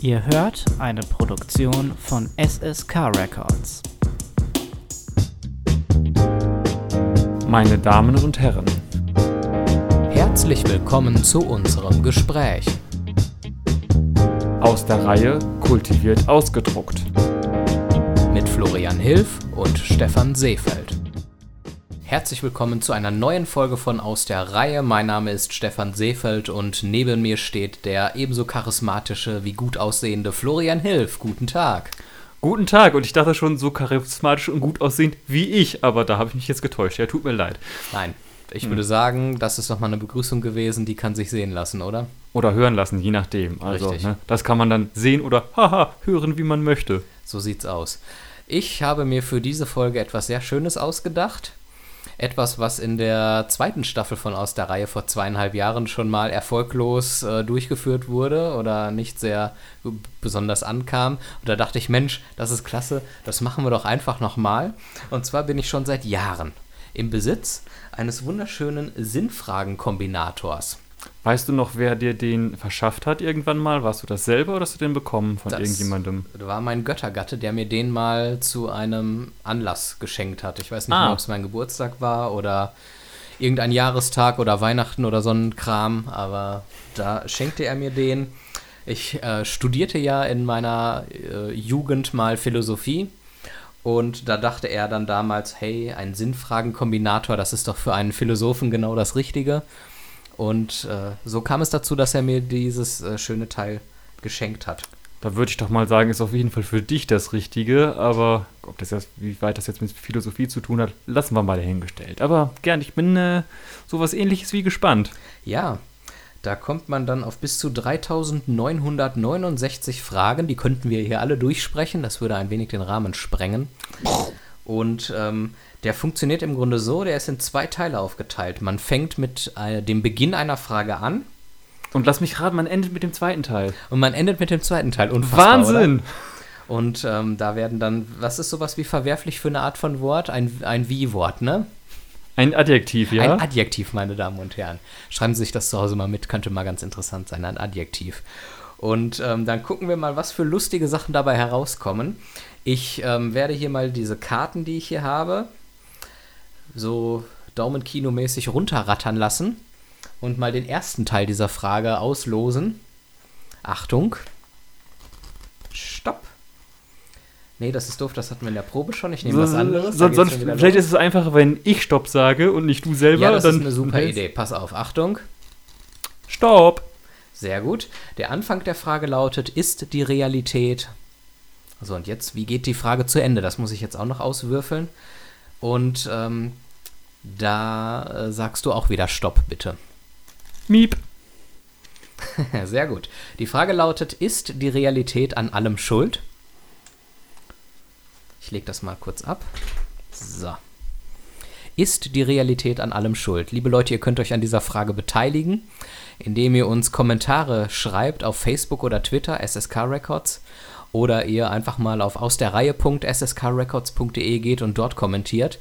Ihr hört eine Produktion von SSK Records. Meine Damen und Herren, Herzlich willkommen zu unserem Gespräch. aus der Reihe kultiviert ausgedruckt. mit Florian Hilf und Stefan Seefeld. Herzlich willkommen zu einer neuen Folge von Aus der Reihe. Mein Name ist Stefan Seefeld und neben mir steht der ebenso charismatische wie gut aussehende Florian Hilf. Guten Tag. Guten Tag, und ich dachte schon so charismatisch und gut aussehend wie ich, aber da habe ich mich jetzt getäuscht. Ja, tut mir leid. Nein, ich würde sagen, das ist nochmal eine Begrüßung gewesen, die kann sich sehen lassen, oder? Oder hören lassen, je nachdem. Also, ne, das kann man dann sehen oder haha, hören, wie man möchte. So sieht's aus. Ich habe mir für diese Folge etwas sehr Schönes ausgedacht. Etwas, was in der zweiten Staffel von Aus der Reihe vor zweieinhalb Jahren schon mal erfolglos äh, durchgeführt wurde oder nicht sehr besonders ankam. Und da dachte ich, Mensch, das ist klasse, das machen wir doch einfach nochmal. Und zwar bin ich schon seit Jahren im Besitz eines wunderschönen Sinnfragenkombinators. Weißt du noch, wer dir den verschafft hat irgendwann mal? Warst du das selber oder hast du den bekommen von Das irgendjemandem? war mein Göttergatte, der mir den mal zu einem Anlass geschenkt hat. Ich weiß nicht Ah. ob es mein Geburtstag war oder irgendein Jahrestag oder Weihnachten oder so ein Kram, aber da schenkte er mir den. Ich äh, studierte ja in meiner äh, Jugend mal Philosophie und da dachte er dann damals, hey, ein Sinnfragenkombinator, das ist doch für einen Philosophen genau das Richtige. Und äh, so kam es dazu, dass er mir dieses äh, schöne Teil geschenkt hat. Da würde ich doch mal sagen, ist auf jeden Fall für dich das Richtige, aber ob das jetzt, wie weit das jetzt mit Philosophie zu tun hat, lassen wir mal dahingestellt. Aber gern, ich bin äh, sowas ähnliches wie gespannt. Ja, da kommt man dann auf bis zu 3969 Fragen. Die könnten wir hier alle durchsprechen. Das würde ein wenig den Rahmen sprengen. Und ähm, der funktioniert im Grunde so, der ist in zwei Teile aufgeteilt. Man fängt mit äh, dem Beginn einer Frage an Und lass mich raten, man endet mit dem zweiten Teil. und man endet mit dem zweiten Teil. Unfassbar, Wahnsinn! Oder? Und ähm, da werden dann, was ist sowas wie verwerflich für eine Art von Wort? Ein, ein Wie-Wort, ne? Ein Adjektiv, ja? Ein Adjektiv, meine Damen und Herren. Schreiben Sie sich das zu Hause mal mit, könnte mal ganz interessant sein, ein Adjektiv. Und ähm, dann gucken wir mal, was für lustige Sachen dabei herauskommen. Ich ähm, werde hier mal diese Karten, die ich hier habe, so Daumenkino-mäßig runterrattern lassen und mal den ersten Teil dieser Frage auslosen. Achtung. Stopp. Nee, das ist doof, das hatten wir in der Probe schon. Ich nehme was anderes. So, sonst, vielleicht los. ist es einfacher, wenn ich Stopp sage und nicht du selber. Ja, das dann ist eine super Idee. Pass auf, Achtung. Stopp! Sehr gut. Der Anfang der Frage lautet, ist die Realität... So, und jetzt, wie geht die Frage zu Ende? Das muss ich jetzt auch noch auswürfeln. Und ähm, da äh, sagst du auch wieder Stopp, bitte. Miep. Sehr gut. Die Frage lautet, ist die Realität an allem schuld? Ich lege das mal kurz ab. So. Ist die Realität an allem schuld? Liebe Leute, ihr könnt euch an dieser Frage beteiligen, indem ihr uns Kommentare schreibt auf Facebook oder Twitter, SSK Records, oder ihr einfach mal auf ausderreihe.sskrecords.de geht und dort kommentiert.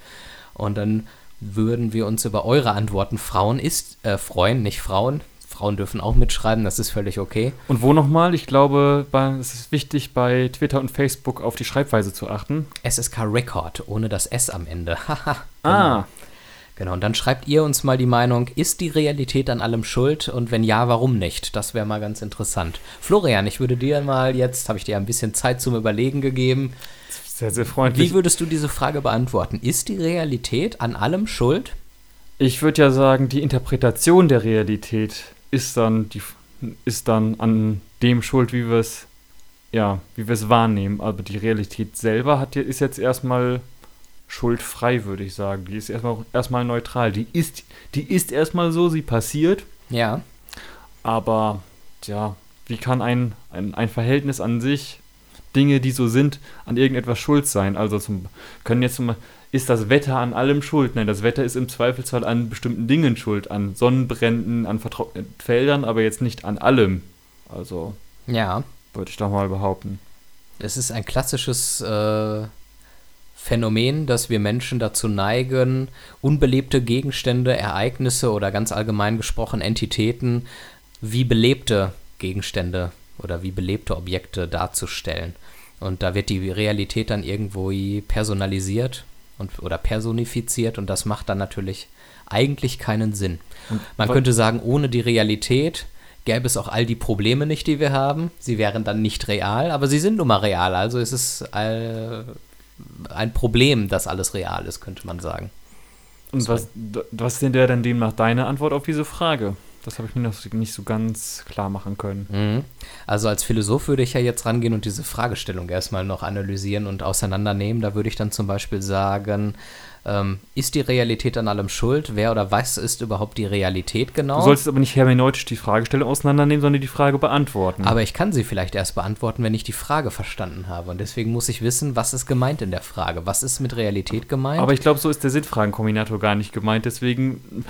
Und dann würden wir uns über eure Antworten Frauen ist, äh, freuen, nicht Frauen. Frauen dürfen auch mitschreiben, das ist völlig okay. Und wo nochmal? Ich glaube, bei, es ist wichtig, bei Twitter und Facebook auf die Schreibweise zu achten. SSK Record, ohne das S am Ende. Haha. Ah, Genau, und dann schreibt ihr uns mal die Meinung, ist die Realität an allem schuld? Und wenn ja, warum nicht? Das wäre mal ganz interessant. Florian, ich würde dir mal jetzt, habe ich dir ein bisschen Zeit zum Überlegen gegeben, sehr, sehr freundlich. wie würdest du diese Frage beantworten? Ist die Realität an allem schuld? Ich würde ja sagen, die Interpretation der Realität ist dann, die, ist dann an dem schuld, wie wir es ja, wie wir es wahrnehmen. Aber die Realität selber hat, ja- ist jetzt erstmal schuldfrei, würde ich sagen. Die ist erstmal, erstmal neutral. Die ist, die ist erstmal so, sie passiert. Ja. Aber, ja, wie kann ein, ein, ein Verhältnis an sich, Dinge, die so sind, an irgendetwas schuld sein? Also zum, können jetzt zum, ist das Wetter an allem schuld? Nein, das Wetter ist im Zweifelsfall an bestimmten Dingen schuld, an Sonnenbränden, an vertrockneten Feldern, aber jetzt nicht an allem. Also, Ja. würde ich doch mal behaupten. Es ist ein klassisches äh, Phänomen, dass wir Menschen dazu neigen, unbelebte Gegenstände, Ereignisse oder ganz allgemein gesprochen Entitäten wie belebte Gegenstände oder wie belebte Objekte darzustellen. Und da wird die Realität dann irgendwo personalisiert und, oder personifiziert und das macht dann natürlich eigentlich keinen Sinn. Man könnte sagen, ohne die Realität gäbe es auch all die Probleme nicht, die wir haben. Sie wären dann nicht real, aber sie sind nun mal real. Also ist es äh, ein Problem, dass alles real ist, könnte man sagen. Und was, was sind denn demnach deine Antwort auf diese Frage? Das habe ich mir noch nicht so ganz klar machen können. Mhm. Also als Philosoph würde ich ja jetzt rangehen und diese Fragestellung erstmal noch analysieren und auseinandernehmen. Da würde ich dann zum Beispiel sagen, ähm, ist die Realität an allem schuld? Wer oder was ist überhaupt die Realität genau? Du solltest aber nicht hermeneutisch die Fragestellung auseinandernehmen, sondern die Frage beantworten. Aber ich kann sie vielleicht erst beantworten, wenn ich die Frage verstanden habe. Und deswegen muss ich wissen, was ist gemeint in der Frage? Was ist mit Realität gemeint? Aber ich glaube, so ist der Sinnfragenkombinator gar nicht gemeint. Deswegen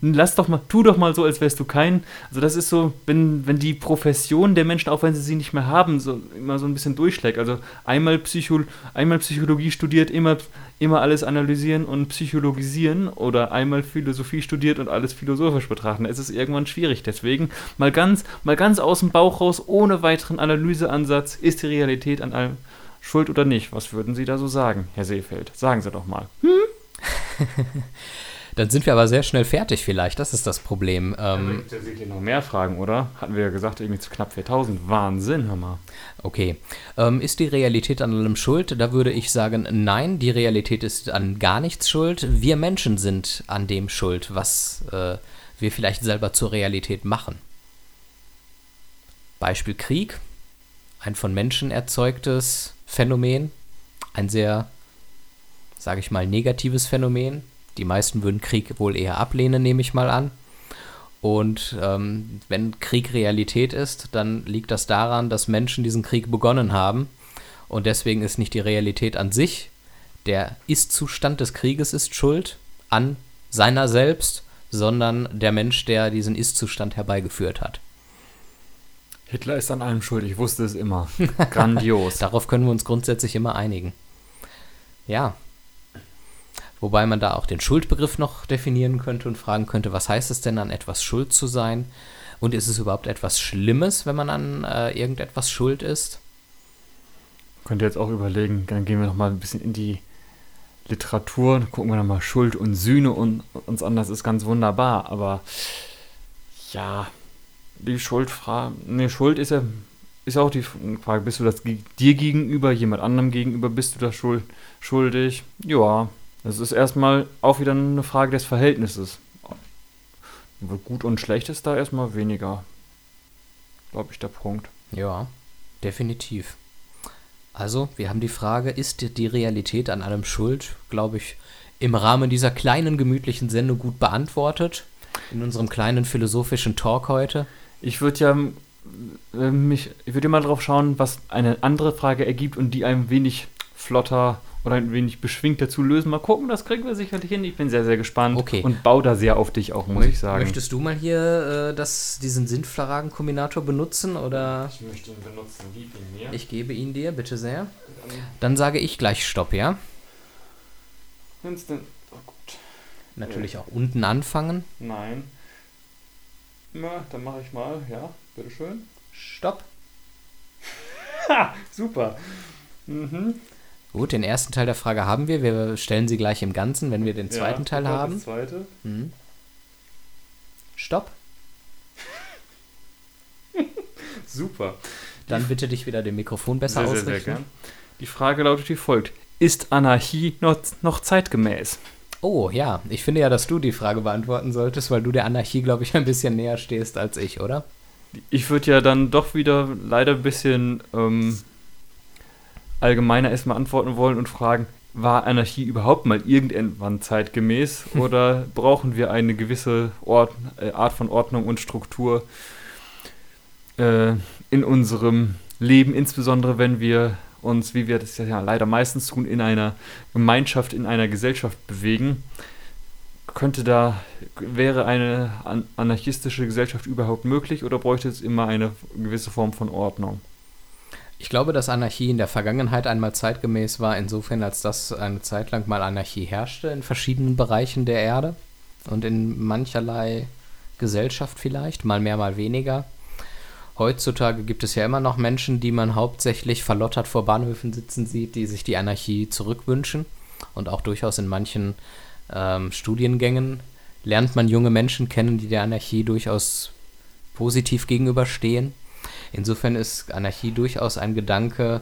lass doch mal, tu doch mal so, als wärst du kein. Also das ist so, wenn, wenn die Profession der Menschen, auch wenn sie sie nicht mehr haben, so immer so ein bisschen durchschlägt. Also einmal, Psycho, einmal Psychologie studiert, immer, immer alles analysieren und psychologisieren oder einmal Philosophie studiert und alles philosophisch betrachten. Es ist irgendwann schwierig. Deswegen mal ganz, mal ganz aus dem Bauch raus, ohne weiteren Analyseansatz, ist die Realität an allem schuld oder nicht? Was würden Sie da so sagen, Herr Seefeld? Sagen Sie doch mal. Hm? Dann sind wir aber sehr schnell fertig vielleicht, das ist das Problem. Ähm, da sind hier noch mehr Fragen, oder? Hatten wir ja gesagt, irgendwie zu knapp 4000. Wahnsinn, Hammer. Okay. Ähm, ist die Realität an allem schuld? Da würde ich sagen, nein, die Realität ist an gar nichts schuld. Wir Menschen sind an dem schuld, was äh, wir vielleicht selber zur Realität machen. Beispiel Krieg, ein von Menschen erzeugtes Phänomen, ein sehr, sage ich mal, negatives Phänomen, die meisten würden Krieg wohl eher ablehnen, nehme ich mal an. Und ähm, wenn Krieg Realität ist, dann liegt das daran, dass Menschen diesen Krieg begonnen haben. Und deswegen ist nicht die Realität an sich, der Ist-Zustand des Krieges ist schuld an seiner selbst, sondern der Mensch, der diesen Ist-Zustand herbeigeführt hat. Hitler ist an allem schuld, ich wusste es immer. Grandios. Darauf können wir uns grundsätzlich immer einigen. Ja, Wobei man da auch den Schuldbegriff noch definieren könnte und fragen könnte, was heißt es denn, an etwas schuld zu sein? Und ist es überhaupt etwas Schlimmes, wenn man an äh, irgendetwas schuld ist? Könnt ihr jetzt auch überlegen, dann gehen wir noch mal ein bisschen in die Literatur, gucken wir noch mal Schuld und Sühne und uns an, das ist ganz wunderbar, aber ja, die Schuldfrage, ne, Schuld ist ja, ist auch die Frage, bist du das dir gegenüber, jemand anderem gegenüber, bist du das schuld, schuldig? Ja, das ist erstmal auch wieder eine Frage des Verhältnisses. Gut und schlecht ist da erstmal weniger, glaube ich, der Punkt. Ja, definitiv. Also, wir haben die Frage, ist die Realität an allem schuld, glaube ich, im Rahmen dieser kleinen, gemütlichen Sendung gut beantwortet. In unserem kleinen philosophischen Talk heute. Ich würde ja äh, mich, ich würde mal drauf schauen, was eine andere Frage ergibt und die ein wenig flotter oder ein wenig beschwingter zu lösen. Mal gucken, das kriegen wir sicherlich hin. Ich bin sehr, sehr gespannt okay. und baue da sehr auf dich auch, muss ich sagen. Möchtest du mal hier äh, das, diesen Sinnfragenkombinator benutzen? Oder? Ich möchte ihn benutzen. Gib ihn mir. Ich gebe ihn dir, bitte sehr. Dann sage ich gleich Stopp, ja? Wenn's denn. Oh gut. Natürlich ja. auch unten anfangen. Nein. Na, dann mache ich mal, ja, bitteschön. Stopp. ha, super. Mhm. Gut, den ersten Teil der Frage haben wir. Wir stellen sie gleich im Ganzen, wenn wir den zweiten ja, Teil haben. Das zweite. Mhm. Stopp. Super. Dann bitte dich wieder dem Mikrofon besser sehr, ausrichten. Sehr, sehr gern. Die Frage lautet wie folgt: Ist Anarchie noch, noch zeitgemäß? Oh ja, ich finde ja, dass du die Frage beantworten solltest, weil du der Anarchie, glaube ich, ein bisschen näher stehst als ich, oder? Ich würde ja dann doch wieder leider ein bisschen ähm, allgemeiner erstmal antworten wollen und fragen, war Anarchie überhaupt mal irgendwann zeitgemäß oder brauchen wir eine gewisse Ort, äh, Art von Ordnung und Struktur äh, in unserem Leben, insbesondere wenn wir uns, wie wir das ja leider meistens tun, in einer Gemeinschaft, in einer Gesellschaft bewegen? Könnte da, wäre eine anarchistische Gesellschaft überhaupt möglich oder bräuchte es immer eine gewisse Form von Ordnung? Ich glaube, dass Anarchie in der Vergangenheit einmal zeitgemäß war, insofern, als dass eine Zeit lang mal Anarchie herrschte in verschiedenen Bereichen der Erde und in mancherlei Gesellschaft vielleicht, mal mehr, mal weniger. heutzutage gibt es ja immer noch Menschen, die man hauptsächlich verlottert vor Bahnhöfen sitzen sieht, die sich die Anarchie zurückwünschen. Und auch durchaus in manchen ähm, Studiengängen lernt man junge Menschen kennen, die der Anarchie durchaus positiv gegenüberstehen. Insofern ist Anarchie durchaus ein Gedanke,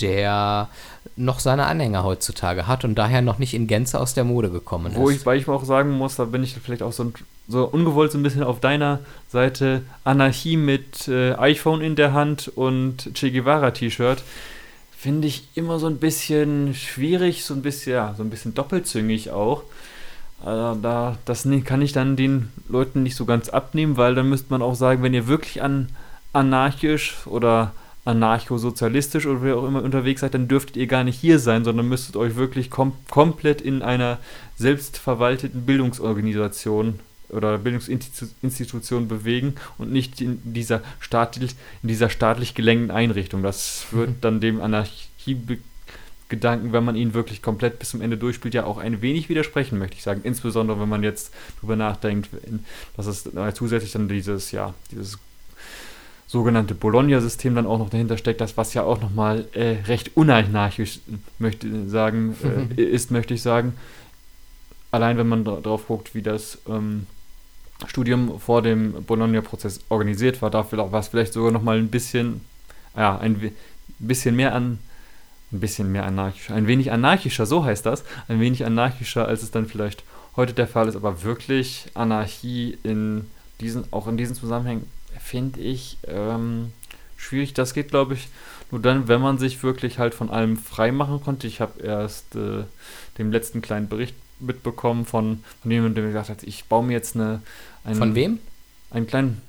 der noch seine Anhänger heutzutage hat und daher noch nicht in Gänze aus der Mode gekommen Wo ist. ich, weil ich auch sagen muss, da bin ich vielleicht auch so, ein, so ungewollt so ein bisschen auf deiner Seite. Anarchie mit äh, iPhone in der Hand und Che Guevara-T-Shirt finde ich immer so ein bisschen schwierig, so ein bisschen, ja, so ein bisschen doppelzüngig auch. Also da, das ne- kann ich dann den Leuten nicht so ganz abnehmen, weil dann müsste man auch sagen, wenn ihr wirklich an anarchisch oder anarchosozialistisch oder wie auch immer unterwegs seid, dann dürftet ihr gar nicht hier sein, sondern müsstet euch wirklich kom komplett in einer selbstverwalteten Bildungsorganisation oder Bildungsinstitution bewegen und nicht in dieser staatlich, in dieser staatlich gelenkten Einrichtung. Das wird dann dem Anarchie-Gedanken, wenn man ihn wirklich komplett bis zum Ende durchspielt, ja auch ein wenig widersprechen, möchte ich sagen. Insbesondere, wenn man jetzt drüber nachdenkt, dass es zusätzlich dann dieses, ja, dieses sogenannte Bologna-System dann auch noch dahinter steckt, das was ja auch nochmal äh, recht unanarchisch möchte sagen, äh, ist, möchte ich sagen. Allein wenn man dra drauf guckt, wie das ähm, Studium vor dem Bologna-Prozess organisiert war, dafür war es vielleicht sogar nochmal ein bisschen, ja, ein bisschen mehr an, ein bisschen mehr anarchischer, ein wenig anarchischer, so heißt das, ein wenig anarchischer, als es dann vielleicht heute der Fall ist, aber wirklich Anarchie in diesen, auch in diesen Zusammenhängen finde ich ähm, schwierig. Das geht, glaube ich, nur dann, wenn man sich wirklich halt von allem frei machen konnte. Ich habe erst äh, den letzten kleinen Bericht mitbekommen von, von jemandem, der gesagt hat, ich baue mir jetzt eine. Einen, von wem? Einen kleinen.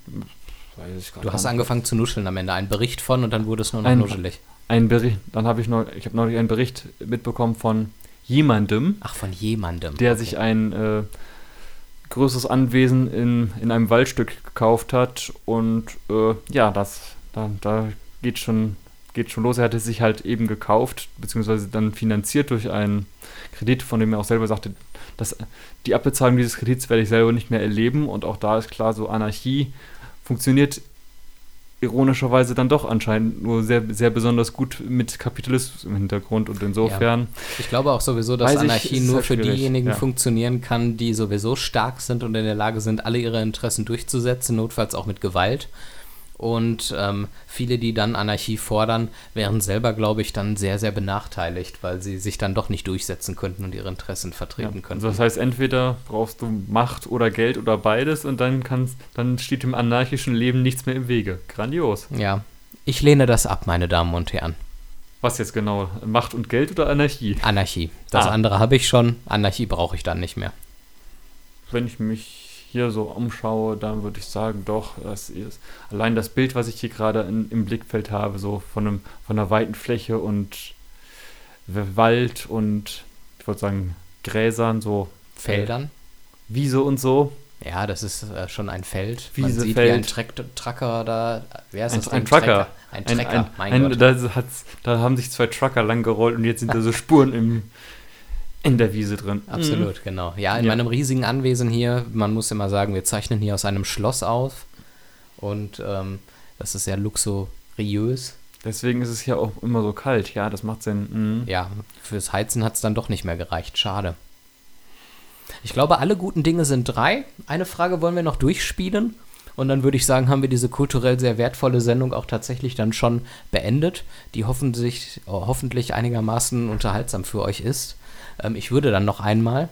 du hast angefangen zu nuscheln am Ende. Ein Bericht von und dann wurde es nur noch ein, nuschelig. Ein Bericht, dann habe ich noch, ich habe neulich einen Bericht mitbekommen von jemandem. Ach, von jemandem. Der okay. sich ein äh, größeres Anwesen in, in einem Waldstück gekauft hat. Und äh, ja, das, da, da geht schon, geht schon los. Er hatte sich halt eben gekauft, beziehungsweise dann finanziert durch einen Kredit, von dem er auch selber sagte, dass die Abbezahlung dieses Kredits werde ich selber nicht mehr erleben. Und auch da ist klar, so Anarchie funktioniert ironischerweise dann doch anscheinend nur sehr, sehr besonders gut mit Kapitalismus im Hintergrund und insofern. Ja. Ich glaube auch sowieso, dass Anarchie ich, nur halt für diejenigen ja. funktionieren kann, die sowieso stark sind und in der Lage sind, alle ihre Interessen durchzusetzen, notfalls auch mit Gewalt. Und ähm, viele, die dann Anarchie fordern, wären selber, glaube ich, dann sehr, sehr benachteiligt, weil sie sich dann doch nicht durchsetzen könnten und ihre Interessen vertreten ja, könnten. Also das heißt, entweder brauchst du Macht oder Geld oder beides und dann, kannst, dann steht dem anarchischen Leben nichts mehr im Wege. Grandios. Ja, ich lehne das ab, meine Damen und Herren. Was jetzt genau? Macht und Geld oder Anarchie? Anarchie. Das ah. andere habe ich schon. Anarchie brauche ich dann nicht mehr. Wenn ich mich hier so umschaue, dann würde ich sagen, doch, das ist allein das Bild, was ich hier gerade im Blickfeld habe, so von, einem, von einer weiten Fläche und Wald und ich würde sagen Gräsern, so Feldern, äh, Wiese und so. Ja, das ist äh, schon ein Feld. Wiese, Man sieht Feld. wie ein Track Tracker da. Wer ist ein, das? Ein Trucker. Ein Trecker, ein, mein ein, Gott. Da, da, haben sich zwei Trucker lang gerollt und jetzt sind da so Spuren im, in der Wiese drin. Absolut, mhm. genau. Ja, in ja. meinem riesigen Anwesen hier, man muss immer sagen, wir zeichnen hier aus einem Schloss auf. Und ähm, das ist sehr luxuriös. Deswegen ist es hier auch immer so kalt. Ja, das macht Sinn. Mhm. Ja, fürs Heizen hat es dann doch nicht mehr gereicht. Schade. Ich glaube, alle guten Dinge sind drei. Eine Frage wollen wir noch durchspielen. Und dann würde ich sagen, haben wir diese kulturell sehr wertvolle Sendung auch tatsächlich dann schon beendet, die hoffentlich, hoffentlich einigermaßen unterhaltsam für euch ist. Ähm, ich würde dann noch einmal.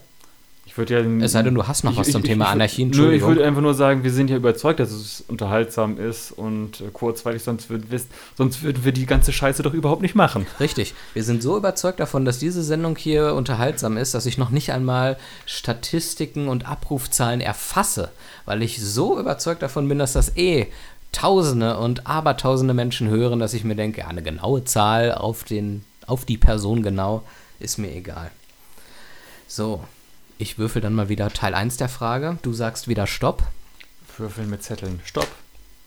Ich würde ja. Es sei denn, du hast noch ich, was ich, zum ich, Thema Anarchie. Nö, ich würde einfach nur sagen, wir sind ja überzeugt, dass es unterhaltsam ist und äh, kurzweilig, sonst, würd, sonst würden wir die ganze Scheiße doch überhaupt nicht machen. Richtig. Wir sind so überzeugt davon, dass diese Sendung hier unterhaltsam ist, dass ich noch nicht einmal Statistiken und Abrufzahlen erfasse, weil ich so überzeugt davon bin, dass das eh Tausende und Abertausende Menschen hören, dass ich mir denke, ja, eine genaue Zahl auf, den, auf die Person genau ist mir egal. So, ich würfel dann mal wieder Teil 1 der Frage. Du sagst wieder Stopp. Würfeln mit Zetteln. Stopp.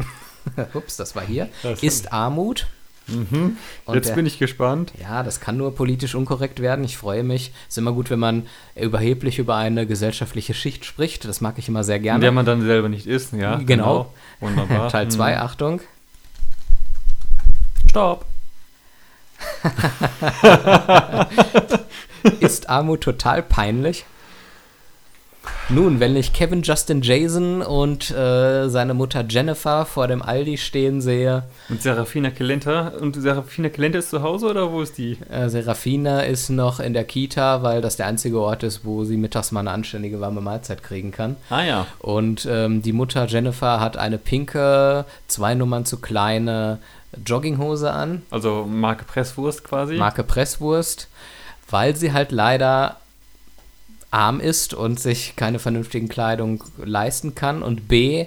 Ups, das war hier. Das ist Armut. Mhm. Jetzt der, bin ich gespannt. Ja, das kann nur politisch unkorrekt werden. Ich freue mich. Ist immer gut, wenn man überheblich über eine gesellschaftliche Schicht spricht. Das mag ich immer sehr gerne. In der man dann selber nicht ist, ja. Genau. genau. Wunderbar. Teil 2, mhm. Achtung. Stopp. Ist Armut total peinlich? Nun, wenn ich Kevin Justin Jason und äh, seine Mutter Jennifer vor dem Aldi stehen sehe, Und Serafina Kelenta. Und Serafina Kelenta ist zu Hause oder wo ist die? äh, Serafina ist noch in der Kita, weil das der einzige Ort ist, wo sie mittags mal eine anständige warme Mahlzeit kriegen kann. Ah ja. Und ähm, die Mutter Jennifer hat eine pinke, zwei Nummern zu kleine Jogginghose an, Also Marke Presswurst quasi. Marke Presswurst, weil sie halt leider arm ist und sich keine vernünftigen Kleidung leisten kann. Und B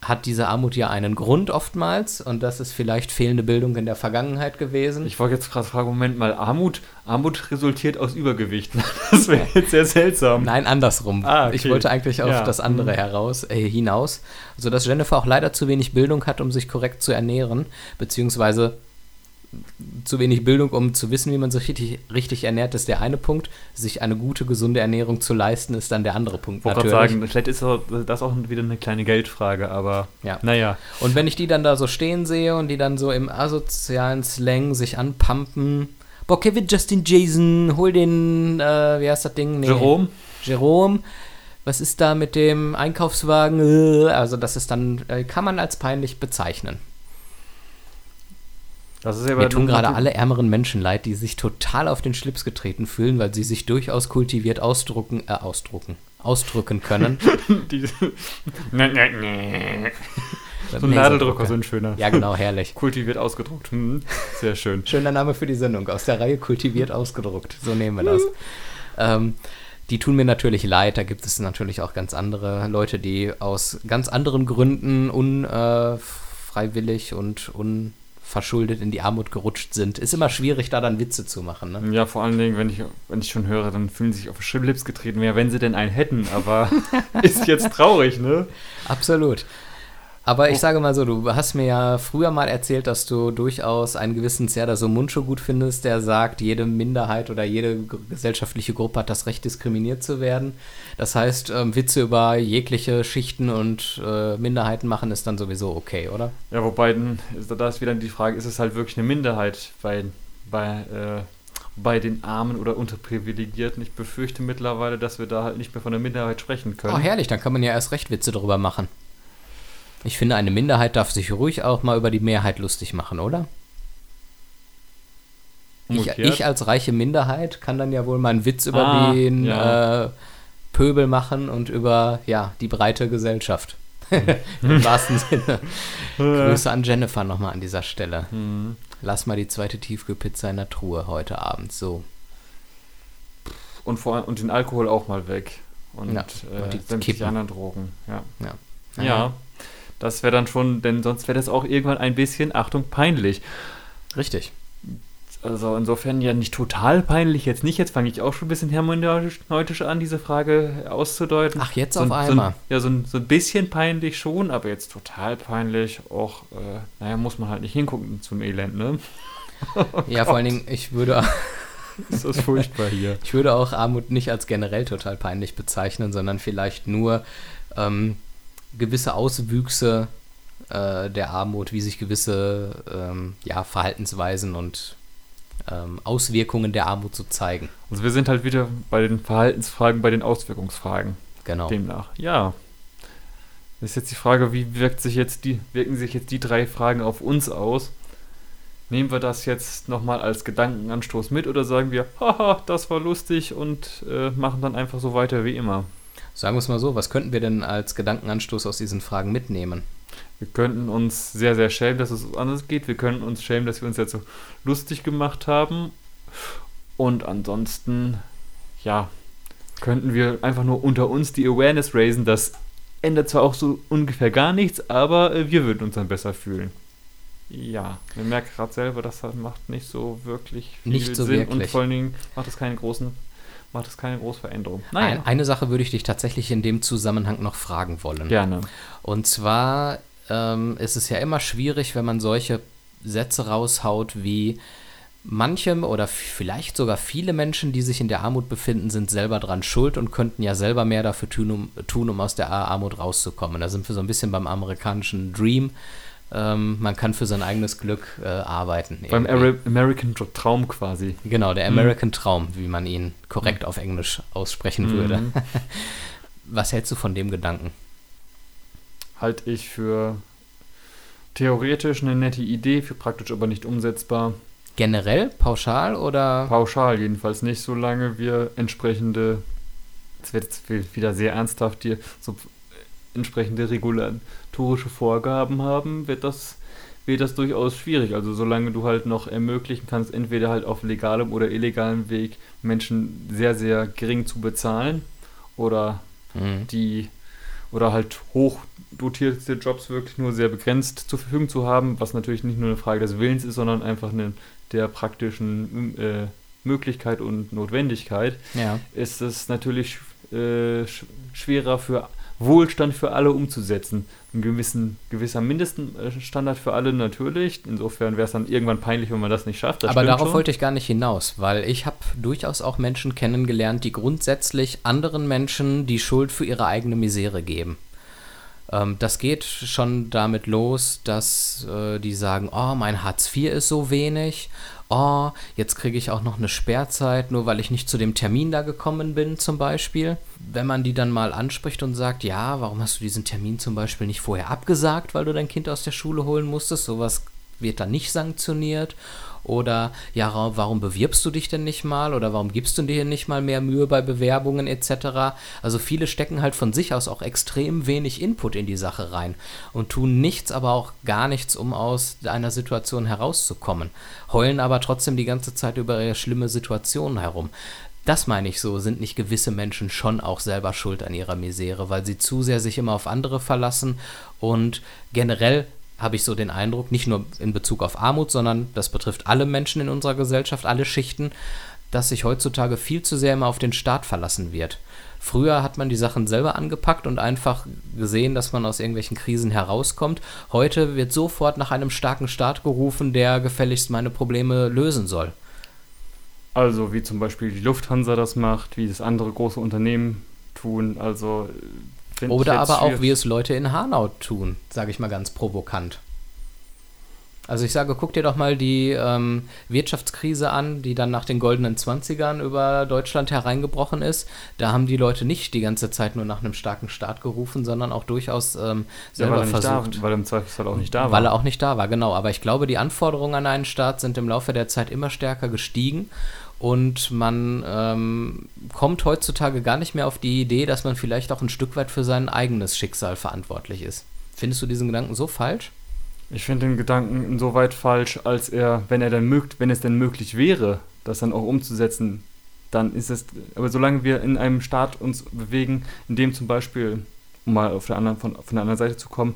hat diese Armut ja einen Grund oftmals und das ist vielleicht fehlende Bildung in der Vergangenheit gewesen. Ich wollte jetzt gerade fragen, Moment mal, Armut, Armut resultiert aus Übergewicht. Das wäre jetzt sehr seltsam. Nein, andersrum. Ah, okay. Ich wollte eigentlich auf Ja. das andere heraus, äh, hinaus, sodass Jennifer auch leider zu wenig Bildung hat, um sich korrekt zu ernähren, beziehungsweise zu wenig Bildung, um zu wissen, wie man sich richtig, richtig ernährt, ist der eine Punkt. Sich eine gute, gesunde Ernährung zu leisten, ist dann der andere Punkt. Ich wollte sagen, vielleicht ist das auch wieder eine kleine Geldfrage, aber Ja. naja. Und wenn ich die dann da so stehen sehe und die dann so im asozialen Slang sich anpumpen, boah, Kevin, Justin, Jason, hol den, äh, wie heißt das Ding? Nee. Jerome? Jerome, was ist da mit dem Einkaufswagen? Äh, Also das ist dann, äh, kann man als peinlich bezeichnen. Mir tun gerade alle ärmeren Menschen leid, die sich total auf den Schlips getreten fühlen, weil sie sich durchaus kultiviert ausdrucken, äh, ausdrucken, ausdrücken können. Die. So ein Nadeldrucker, so ein schöner. Ja, genau, herrlich. Kultiviert ausgedruckt. Hm. Sehr schön. Schöner Name für die Sendung, aus der Reihe kultiviert ausgedruckt. So nehmen wir das. ähm, die tun mir natürlich leid. Da gibt es natürlich auch ganz andere Leute, die aus ganz anderen Gründen unfreiwillig und unverschuldet in die Armut gerutscht sind. Ist immer schwierig, da dann Witze zu machen. Ne? Ja, vor allen Dingen, wenn ich, wenn ich schon höre, dann fühlen sie sich auf Schlips getreten, ja, wenn sie denn einen hätten, aber ist jetzt traurig, ne? Absolut. Aber ich Oh. sage mal so, du hast mir ja früher mal erzählt, dass du durchaus einen gewissen Serdar Muncho gut findest, der sagt, jede Minderheit oder jede gesellschaftliche Gruppe hat das Recht, diskriminiert zu werden. Das heißt, ähm, Witze über jegliche Schichten und äh, Minderheiten machen ist dann sowieso okay, oder? Ja, wobei, da ist wieder die Frage, ist es halt wirklich eine Minderheit bei, bei, äh, bei den Armen oder Unterprivilegierten? Ich befürchte mittlerweile, dass wir da halt nicht mehr von der Minderheit sprechen können. Oh, herrlich, dann kann man ja erst recht Witze drüber machen. Ich finde, eine Minderheit darf sich ruhig auch mal über die Mehrheit lustig machen, oder? Ich, ich als reiche Minderheit kann dann ja wohl mal einen Witz über Ah, den ja. äh, Pöbel machen und über ja die breite Gesellschaft. Im wahrsten Sinne. Grüße an Jennifer nochmal an dieser Stelle. Hm. Lass mal die zweite Tiefkühlpizza in der Truhe heute Abend. So. Und, vor, allem- und den Alkohol auch mal weg. Und, Ja, äh, und die sämtliche anderen Drogen. Ja, Ja. ja. Das wäre dann schon, denn sonst wäre das auch irgendwann ein bisschen, Achtung, peinlich. Richtig. Also insofern ja nicht total peinlich, jetzt nicht. Jetzt fange ich auch schon ein bisschen hermeneutisch an, diese Frage auszudeuten. Ach, jetzt so, auf ein- einmal. So ja, so ein, so ein bisschen peinlich schon, aber jetzt total peinlich. Auch, äh, naja, muss man halt nicht hingucken zum Elend, ne? ja, vor allen Dingen, ich würde, Ist das furchtbar hier. ich würde auch Armut nicht als generell total peinlich bezeichnen, sondern vielleicht nur ähm, gewisse Auswüchse äh, der Armut, wie sich gewisse ähm, ja, Verhaltensweisen und ähm, Auswirkungen der Armut so zeigen. Also wir sind halt wieder bei den Verhaltensfragen, bei den Auswirkungsfragen. Genau. Demnach. Ja. Das ist jetzt die Frage, wie wirkt sich jetzt die, wirken sich jetzt die drei Fragen auf uns aus? Nehmen wir das jetzt nochmal als Gedankenanstoß mit oder sagen wir, haha, das war lustig und äh, machen dann einfach so weiter wie immer? Sagen wir es mal so, was könnten wir denn als Gedankenanstoß aus diesen Fragen mitnehmen? Wir könnten uns sehr, sehr schämen, dass es anders geht. Wir könnten uns schämen, dass wir uns jetzt so lustig gemacht haben. Und ansonsten, ja, könnten wir einfach nur unter uns die Awareness raisen. Das ändert zwar auch so ungefähr gar nichts, aber äh, wir würden uns dann besser fühlen. Ja, wir merken gerade selber, das macht nicht so wirklich viel Nicht so Sinn und wirklich. vor allen Dingen macht es keine großen, macht es keine große Veränderung. Ein, eine Sache würde ich dich tatsächlich in dem Zusammenhang noch fragen wollen. gerne. Und zwar ähm, ist es ja immer schwierig, wenn man solche Sätze raushaut wie manche oder vielleicht sogar viele Menschen, die sich in der Armut befinden, sind selber dran schuld und könnten ja selber mehr dafür tun, um, tun, um aus der Armut rauszukommen. Da sind wir so ein bisschen beim amerikanischen Dream. Ähm, man kann für sein eigenes Glück äh, arbeiten. Beim. Ara- American Traum quasi. Genau, der Mhm. American Traum, wie man ihn korrekt auf Englisch aussprechen würde. Mhm. Was hältst du von dem Gedanken? Halte ich für theoretisch eine nette Idee, für praktisch aber nicht umsetzbar. Generell, pauschal oder? Pauschal jedenfalls nicht, solange wir entsprechende, jetzt wird es wieder sehr ernsthaft hier, so entsprechende regulatorische Vorgaben haben, wird das, wird das durchaus schwierig. Also solange du halt noch ermöglichen kannst, entweder halt auf legalem oder illegalem Weg Menschen sehr, sehr gering zu bezahlen oder Mhm. die oder halt hoch dotierte Jobs wirklich nur sehr begrenzt zur Verfügung zu haben, was natürlich nicht nur eine Frage des Willens ist, sondern einfach eine, der praktischen äh, Möglichkeit und Notwendigkeit, Ja. ist es natürlich äh, sch schwerer für Wohlstand für alle umzusetzen. Ein gewissen, gewisser Mindeststandard für alle natürlich. Insofern wäre es dann irgendwann peinlich, wenn man das nicht schafft. Das Aber darauf schon. wollte ich gar nicht hinaus, weil ich habe durchaus auch Menschen kennengelernt, die grundsätzlich anderen Menschen die Schuld für ihre eigene Misere geben. Ähm, das geht schon damit los, dass äh, die sagen, oh, mein Hartz IV ist so wenig, oh, jetzt kriege ich auch noch eine Sperrzeit, nur weil ich nicht zu dem Termin da gekommen bin zum Beispiel. Wenn man die dann mal anspricht und sagt, ja, warum hast du diesen Termin zum Beispiel nicht vorher abgesagt, weil du dein Kind aus der Schule holen musstest, sowas wird dann nicht sanktioniert. Oder ja, warum bewirbst du dich denn nicht mal? Oder warum gibst du dir nicht mal mehr Mühe bei Bewerbungen etc.? Also viele stecken halt von sich aus auch extrem wenig Input in die Sache rein und tun nichts, aber auch gar nichts, um aus einer Situation herauszukommen. Heulen aber trotzdem die ganze Zeit über ihre schlimme Situation herum. Das meine ich so, sind nicht gewisse Menschen schon auch selber schuld an ihrer Misere, weil sie zu sehr sich immer auf andere verlassen und generell habe ich so den Eindruck, nicht nur in Bezug auf Armut, sondern das betrifft alle Menschen in unserer Gesellschaft, alle Schichten, dass sich heutzutage viel zu sehr immer auf den Staat verlassen wird. Früher hat man die Sachen selber angepackt und einfach gesehen, dass man aus irgendwelchen Krisen herauskommt. Heute wird sofort nach einem starken Staat gerufen, der gefälligst meine Probleme lösen soll. Also wie zum Beispiel die Lufthansa das macht, wie das andere große Unternehmen tun. Also find Oder aber auch, wie es Leute in Hanau tun, sage ich mal ganz provokant. Also ich sage, guck dir doch mal die ähm, Wirtschaftskrise an, die dann nach den goldenen Zwanzigern über Deutschland hereingebrochen ist. Da haben die Leute nicht die ganze Zeit nur nach einem starken Staat gerufen, sondern auch durchaus ähm, ja, selber weil, er nicht versucht. da, weil er im Zweifelsfall auch nicht da war. Weil er auch nicht da war, genau. Aber ich glaube, die Anforderungen an einen Staat sind im Laufe der Zeit immer stärker gestiegen. Und man ähm, kommt heutzutage gar nicht mehr auf die Idee, dass man vielleicht auch ein Stück weit für sein eigenes Schicksal verantwortlich ist. Findest du diesen Gedanken so falsch? Ich finde den Gedanken insoweit falsch, als er, wenn er dann mögt, wenn es denn möglich wäre, das dann auch umzusetzen, dann ist es, aber solange wir in einem Staat uns bewegen, in dem zum Beispiel, um mal auf der anderen, von, von der anderen Seite zu kommen,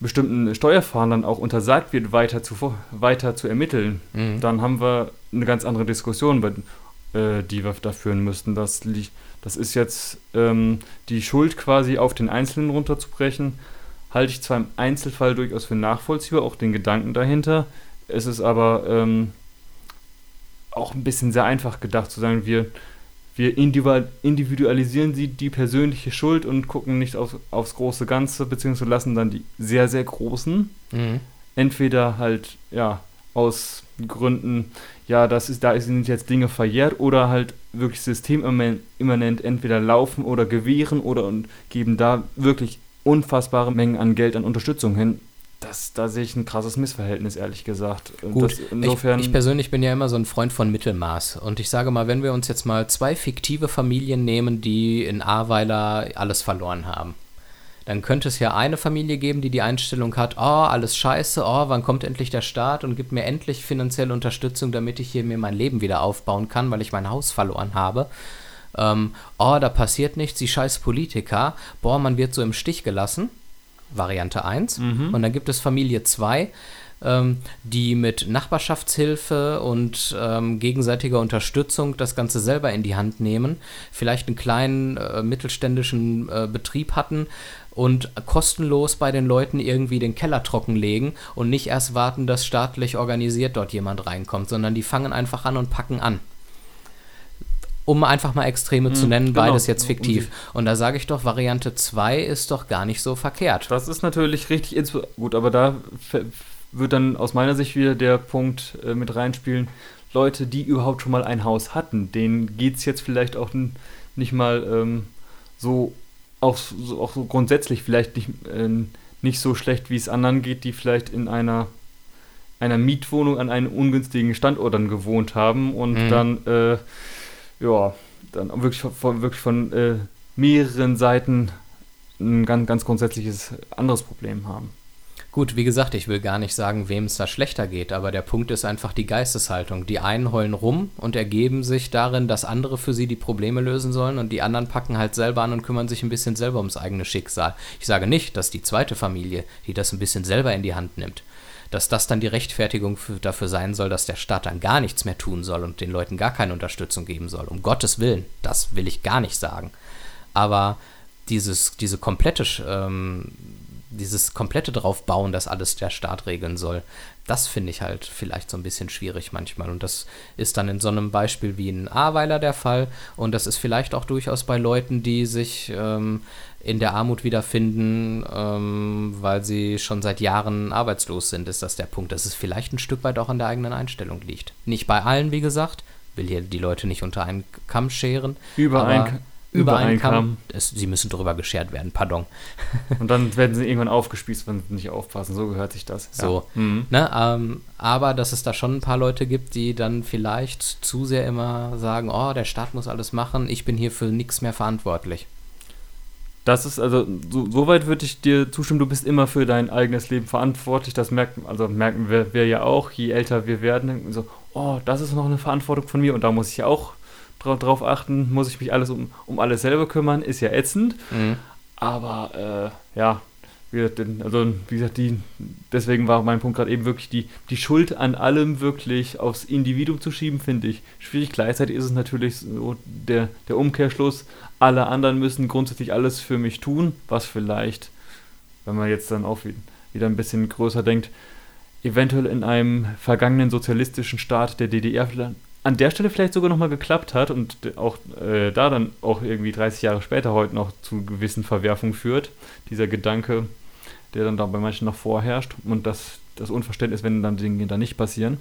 bestimmten Steuerfahndern auch untersagt wird, weiter zu, weiter zu ermitteln, Mhm. dann haben wir eine ganz andere Diskussion, äh, die wir da führen müssten. Das, das ist jetzt ähm, die Schuld quasi auf den Einzelnen runterzubrechen, halte ich zwar im Einzelfall durchaus für nachvollziehbar, auch den Gedanken dahinter. Es ist aber ähm, auch ein bisschen sehr einfach gedacht zu sagen, wir, wir individual- individualisieren sie die persönliche Schuld und gucken nicht auf, aufs große Ganze, beziehungsweise lassen dann die sehr, sehr großen Mhm. entweder halt, ja, aus Gründen, ja, das ist, da sind jetzt Dinge verjährt oder halt wirklich systemimmanent entweder laufen oder gewähren oder und geben da wirklich unfassbare Mengen an Geld an Unterstützung hin. Das, da sehe ich ein krasses Missverhältnis, ehrlich gesagt. Gut, das, insofern, ich, ich persönlich bin ja immer so ein Freund von Mittelmaß. Und ich sage mal, wenn wir uns jetzt mal zwei fiktive Familien nehmen, die in Ahrweiler alles verloren haben, dann könnte es ja eine Familie geben, die die Einstellung hat, oh, alles scheiße, oh, wann kommt endlich der Staat und gibt mir endlich finanzielle Unterstützung, damit ich hier mir mein Leben wieder aufbauen kann, weil ich mein Haus verloren habe. Ähm, oh, da passiert nichts, die scheiß Politiker, boah, man wird so im Stich gelassen. Variante 1. Mhm. Und dann gibt es Familie 2, ähm, die mit Nachbarschaftshilfe und ähm, gegenseitiger Unterstützung das Ganze selber in die Hand nehmen, vielleicht einen kleinen äh, mittelständischen äh, Betrieb hatten und kostenlos bei den Leuten irgendwie den Keller trockenlegen und nicht erst warten, dass staatlich organisiert dort jemand reinkommt, sondern die fangen einfach an und packen an. Um einfach mal Extreme zu Mhm, nennen, genau. beides jetzt fiktiv. Und da sage ich doch, Variante 2 ist doch gar nicht so verkehrt. Das ist natürlich richtig gut, aber da wird dann aus meiner Sicht wieder der Punkt äh, mit reinspielen. Leute, die überhaupt schon mal ein Haus hatten, denen geht es jetzt vielleicht auch nicht mal ähm, so, auch so, auch so grundsätzlich vielleicht nicht, äh, nicht so schlecht, wie es anderen geht, die vielleicht in einer, einer Mietwohnung an einem ungünstigen Standort dann gewohnt haben und Mhm. dann, äh, ja, dann wirklich von, wirklich von äh, mehreren Seiten ein ganz, ganz grundsätzliches anderes Problem haben. Gut, wie gesagt, ich will gar nicht sagen, wem es da schlechter geht, aber der Punkt ist einfach die Geisteshaltung. Die einen heulen rum und ergeben sich darin, dass andere für sie die Probleme lösen sollen und die anderen packen halt selber an und kümmern sich ein bisschen selber ums eigene Schicksal. Ich sage nicht, dass die zweite Familie, die das ein bisschen selber in die Hand nimmt, dass das dann die Rechtfertigung für, dafür sein soll, dass der Staat dann gar nichts mehr tun soll und den Leuten gar keine Unterstützung geben soll. Um Gottes Willen, das will ich gar nicht sagen. Aber dieses, diese komplette, ähm, dieses komplette drauf bauen, dass alles der Staat regeln soll, das finde ich halt vielleicht so ein bisschen schwierig manchmal. Und das ist dann in so einem Beispiel wie in Ahrweiler der Fall. Und das ist vielleicht auch durchaus bei Leuten, die sich ähm, in der Armut wiederfinden, ähm, weil sie schon seit Jahren arbeitslos sind, ist das der Punkt, dass es vielleicht ein Stück weit auch an der eigenen Einstellung liegt. Nicht bei allen, wie gesagt, will hier die Leute nicht unter einen Kamm scheren. Über einen Kamm. Kamm. Es, sie müssen drüber geschert werden, pardon. Und dann werden sie irgendwann aufgespießt, wenn sie nicht aufpassen. So gehört sich das. So. Ja. Mhm. Ne, ähm, aber dass es da schon ein paar Leute gibt, die dann vielleicht zu sehr immer sagen, oh, der Staat muss alles machen, ich bin hier für nichts mehr verantwortlich. Das ist also, so, soweit würde ich dir zustimmen, du bist immer für dein eigenes Leben verantwortlich. Das merkt, also merken wir, wir ja auch, je älter wir werden, so, oh, das ist noch eine Verantwortung von mir und da muss ich ja auch drauf, drauf achten, muss ich mich alles um, um alles selber kümmern, ist ja ätzend. Mhm. Aber äh, ja, wie gesagt, also wie gesagt, die, deswegen war mein Punkt gerade eben wirklich die, die Schuld an allem wirklich aufs Individuum zu schieben, finde ich schwierig. Gleichzeitig ist es natürlich so der, der Umkehrschluss, alle anderen müssen grundsätzlich alles für mich tun, was vielleicht, wenn man jetzt dann auch wie- wieder ein bisschen größer denkt, eventuell in einem vergangenen sozialistischen Staat der DDR vielleicht an der Stelle vielleicht sogar nochmal geklappt hat und auch äh, da dann auch irgendwie 30 Jahre später heute noch zu gewissen Verwerfungen führt. Dieser Gedanke, der dann da bei manchen noch vorherrscht und das, das Unverständnis, wenn dann Dinge da nicht passieren.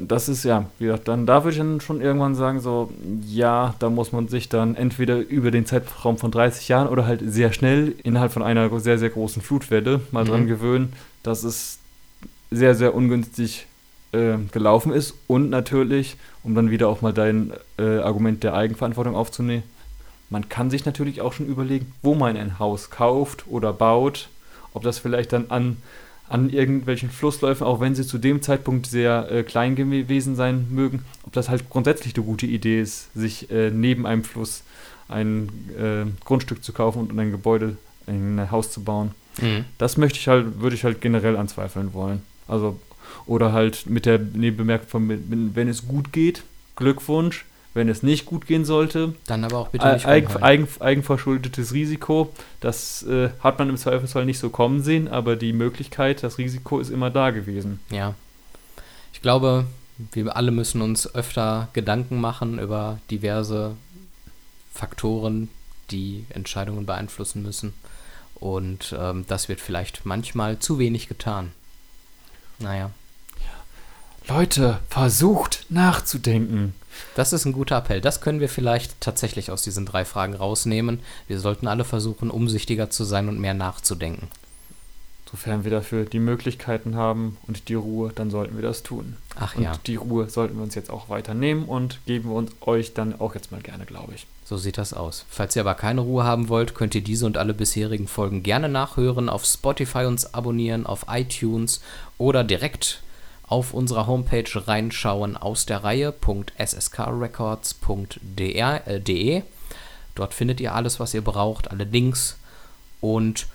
Das ist ja, wie gesagt, dann da würde ich dann schon irgendwann sagen, so, ja, da muss man sich dann entweder über den Zeitraum von 30 Jahren oder halt sehr schnell innerhalb von einer sehr, sehr großen Flutwelle mal Mhm. dran gewöhnen, dass es sehr, sehr ungünstig äh, gelaufen ist und natürlich, um dann wieder auch mal dein äh, Argument der Eigenverantwortung aufzunehmen, man kann sich natürlich auch schon überlegen, wo man ein Haus kauft oder baut, ob das vielleicht dann an, an irgendwelchen Flussläufen, auch wenn sie zu dem Zeitpunkt sehr äh, klein gewesen sein mögen, ob das halt grundsätzlich eine gute Idee ist, sich äh, neben einem Fluss ein äh, Grundstück zu kaufen und ein Gebäude, ein Haus zu bauen. Mhm. Das möchte ich halt, würde ich halt generell anzweifeln wollen. Also, oder halt mit der Nebenbemerkung von, wenn es gut geht, Glückwunsch. Wenn es nicht gut gehen sollte, Dann aber auch bitte nicht Eigen, eigen, eigenverschuldetes Risiko. Das äh, hat man im Zweifelsfall nicht so kommen sehen, aber die Möglichkeit, das Risiko ist immer da gewesen. Ja. Ich glaube, wir alle müssen uns öfter Gedanken machen über diverse Faktoren, die Entscheidungen beeinflussen müssen. Und ähm, das wird vielleicht manchmal zu wenig getan. Naja, Leute, versucht nachzudenken. das ist ein guter Appell. Das können wir vielleicht tatsächlich aus diesen drei Fragen rausnehmen. Wir sollten alle versuchen, umsichtiger zu sein und mehr nachzudenken. Sofern wir dafür die Möglichkeiten haben und die Ruhe, dann sollten wir das tun. Ach Und ja, die Ruhe sollten wir uns jetzt auch weiter nehmen und geben wir uns euch dann auch jetzt mal gerne, glaube ich. so sieht das aus. Falls ihr aber keine Ruhe haben wollt, könnt ihr diese und alle bisherigen Folgen gerne nachhören, auf Spotify uns abonnieren, auf iTunes oder direkt auf unserer Homepage reinschauen aus der Reihe.sskrecords.de. Äh. Dort findet ihr alles, was ihr braucht, alle Links. Und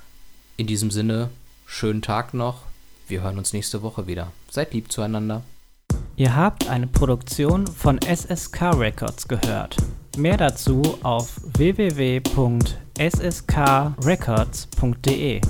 in diesem Sinne, schönen Tag noch. Wir hören uns nächste Woche wieder. Seid lieb zueinander. Ihr habt eine Produktion von SSK Records gehört. Mehr dazu auf www.sskrecords.de.